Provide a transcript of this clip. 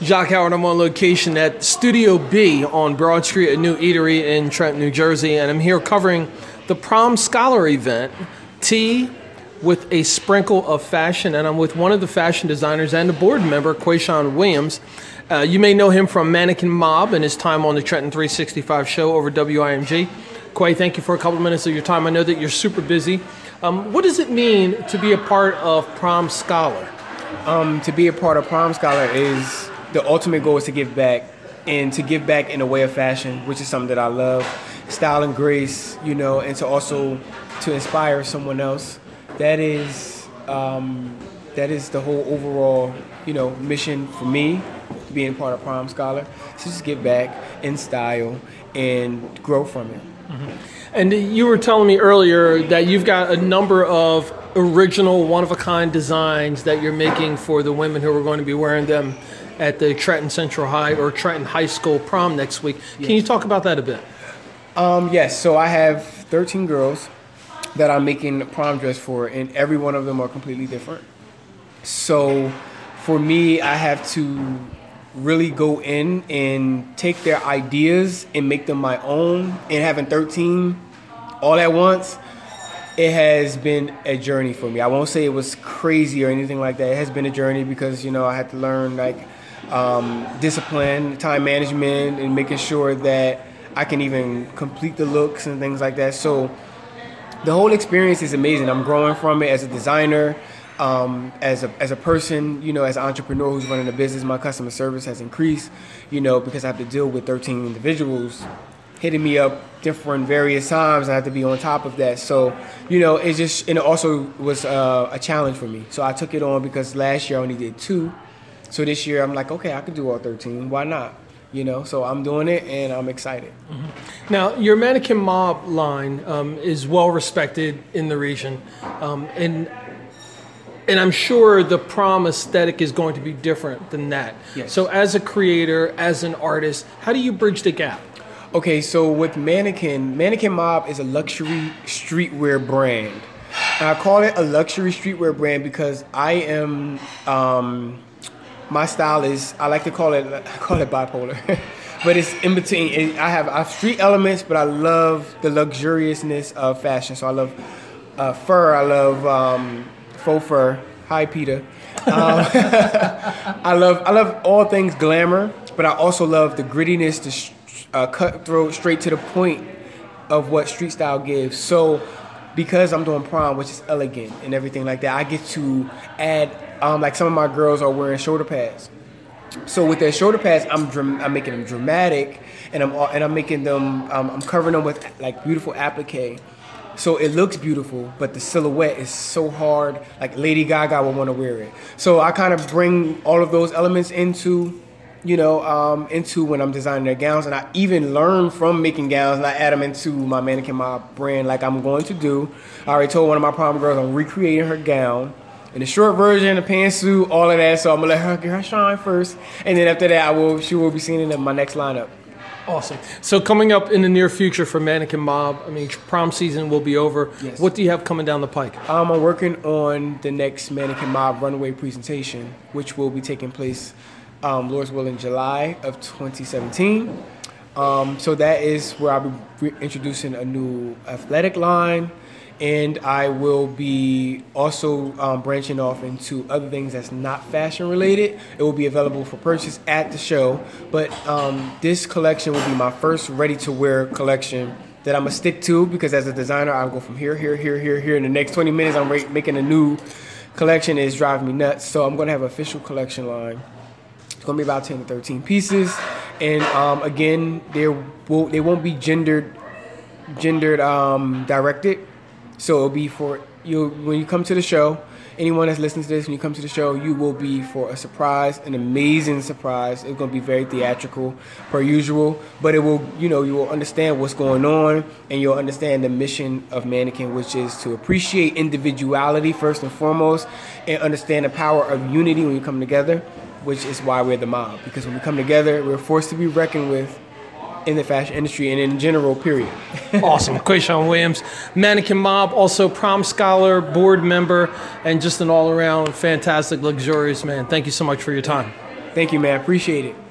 Jacques Howard, I'm on location at Studio B on Broad Street, a new eatery in Trenton, New Jersey, and I'm here covering the Prom Scholar event, Tea with a Sprinkle of Fashion, and I'm with one of the fashion designers and a board member, Qaysean Williams. Uh, you may know him from Manikin Mob and his time on the Trenton 365 show over WIMG. Quay, thank you for a couple of minutes of your time. I know that you're super busy. Um, what does it mean to be a part of Prom Scholar? Um, to be a part of Prom Scholar is the ultimate goal is to give back and to give back in a way of fashion, which is something that I love, style and grace, you know, and to also to inspire someone else. That is um, that is the whole overall, you know, mission for me, being part of Prom Scholar. To just give back in style and grow from it. Mm-hmm. And you were telling me earlier that you've got a number of original, one of a kind designs that you're making for the women who are going to be wearing them at the Trenton Central High or Trenton High School prom next week. Yes. Can you talk about that a bit? Um, yes. So I have 13 girls that I'm making prom dress for, and every one of them are completely different. So for me, I have to really go in and take their ideas and make them my own. And having 13 all at once, it has been a journey for me. I won't say it was crazy or anything like that. It has been a journey because you know I had to learn like um, discipline, time management, and making sure that I can even complete the looks and things like that. So the whole experience is amazing. I'm growing from it as a designer, um, as a as a person, you know, as an entrepreneur who's running a business. My customer service has increased, you know, because I have to deal with 13 individuals hitting me up different various times. I have to be on top of that. So, you know, it just and it also was uh, a challenge for me. So I took it on because last year I only did two. So this year I'm like, okay, I could do all 13. Why not? You know, so I'm doing it and I'm excited. Mm-hmm. Now, your manikin mob line um, is well respected in the region, um, and and I'm sure the prom aesthetic is going to be different than that. Yes. So, as a creator, as an artist, how do you bridge the gap? Okay, so with Manikin, Manikin Mob is a luxury streetwear brand. And I call it a luxury streetwear brand because I am um, my style is I like to call it I call it bipolar, but it's in between. I have I have street elements, but I love the luxuriousness of fashion. So I love uh, fur. I love um, faux fur. Hi, Peter. Um, I love I love all things glamour, but I also love the grittiness, the uh, cutthroat, straight to the point of what street style gives. So because I'm doing prom, which is elegant and everything like that, I get to add um, like some of my girls are wearing shoulder pads. So with their shoulder pads, I'm I'm making them dramatic, and I'm and I'm making them um, I'm covering them with like beautiful applique. So it looks beautiful, but the silhouette is so hard. Like Lady Gaga would want to wear it. So I kind of bring all of those elements into, you know, um, into when I'm designing their gowns, and I even learn from making gowns, and I add them into my manikin mob brand, like I'm going to do. I already told one of my prom girls I'm recreating her gown in the short version, the pantsuit, all of that. So I'm gonna let her get her shine first, and then after that, I will she will be seen in my next lineup. Awesome. So coming up in the near future for Manikin Mob, I mean, prom season will be over. Yes. What do you have coming down the pike? Um, I'm working on the next Manikin Mob runway presentation, which will be taking place, um, Lord's will, in July of 2017. Um, so that is where I'll be introducing a new athletic line and I will be also um, branching off into other things that's not fashion related. It will be available for purchase at the show, but um, this collection will be my first ready to wear collection that I'm gonna stick to because as a designer, I'll go from here, here, here, here, here. In the next 20 minutes, I'm making a new collection. Is driving me nuts. So I'm gonna have an official collection line. It's gonna be about 10 to 13 pieces, and um, again, there will they won't be gendered gendered um, directed so it'll be for you when you come to the show. Anyone that's listening to this, when you come to the show, you will be for a surprise, an amazing surprise. It's going to be very theatrical, per usual, but it will, you know, you will understand what's going on, and you'll understand the mission of Manikin, which is to appreciate individuality first and foremost, and understand the power of unity when you come together, which is why we're the mob. Because when we come together, we're forced to be reckoned with in the fashion industry and in general, period. awesome. Qaysean Williams, Manikin Mob, also prom scholar, board member, and just an all around fantastic, luxurious man. Thank you so much for your time. Thank you, man. Appreciate it.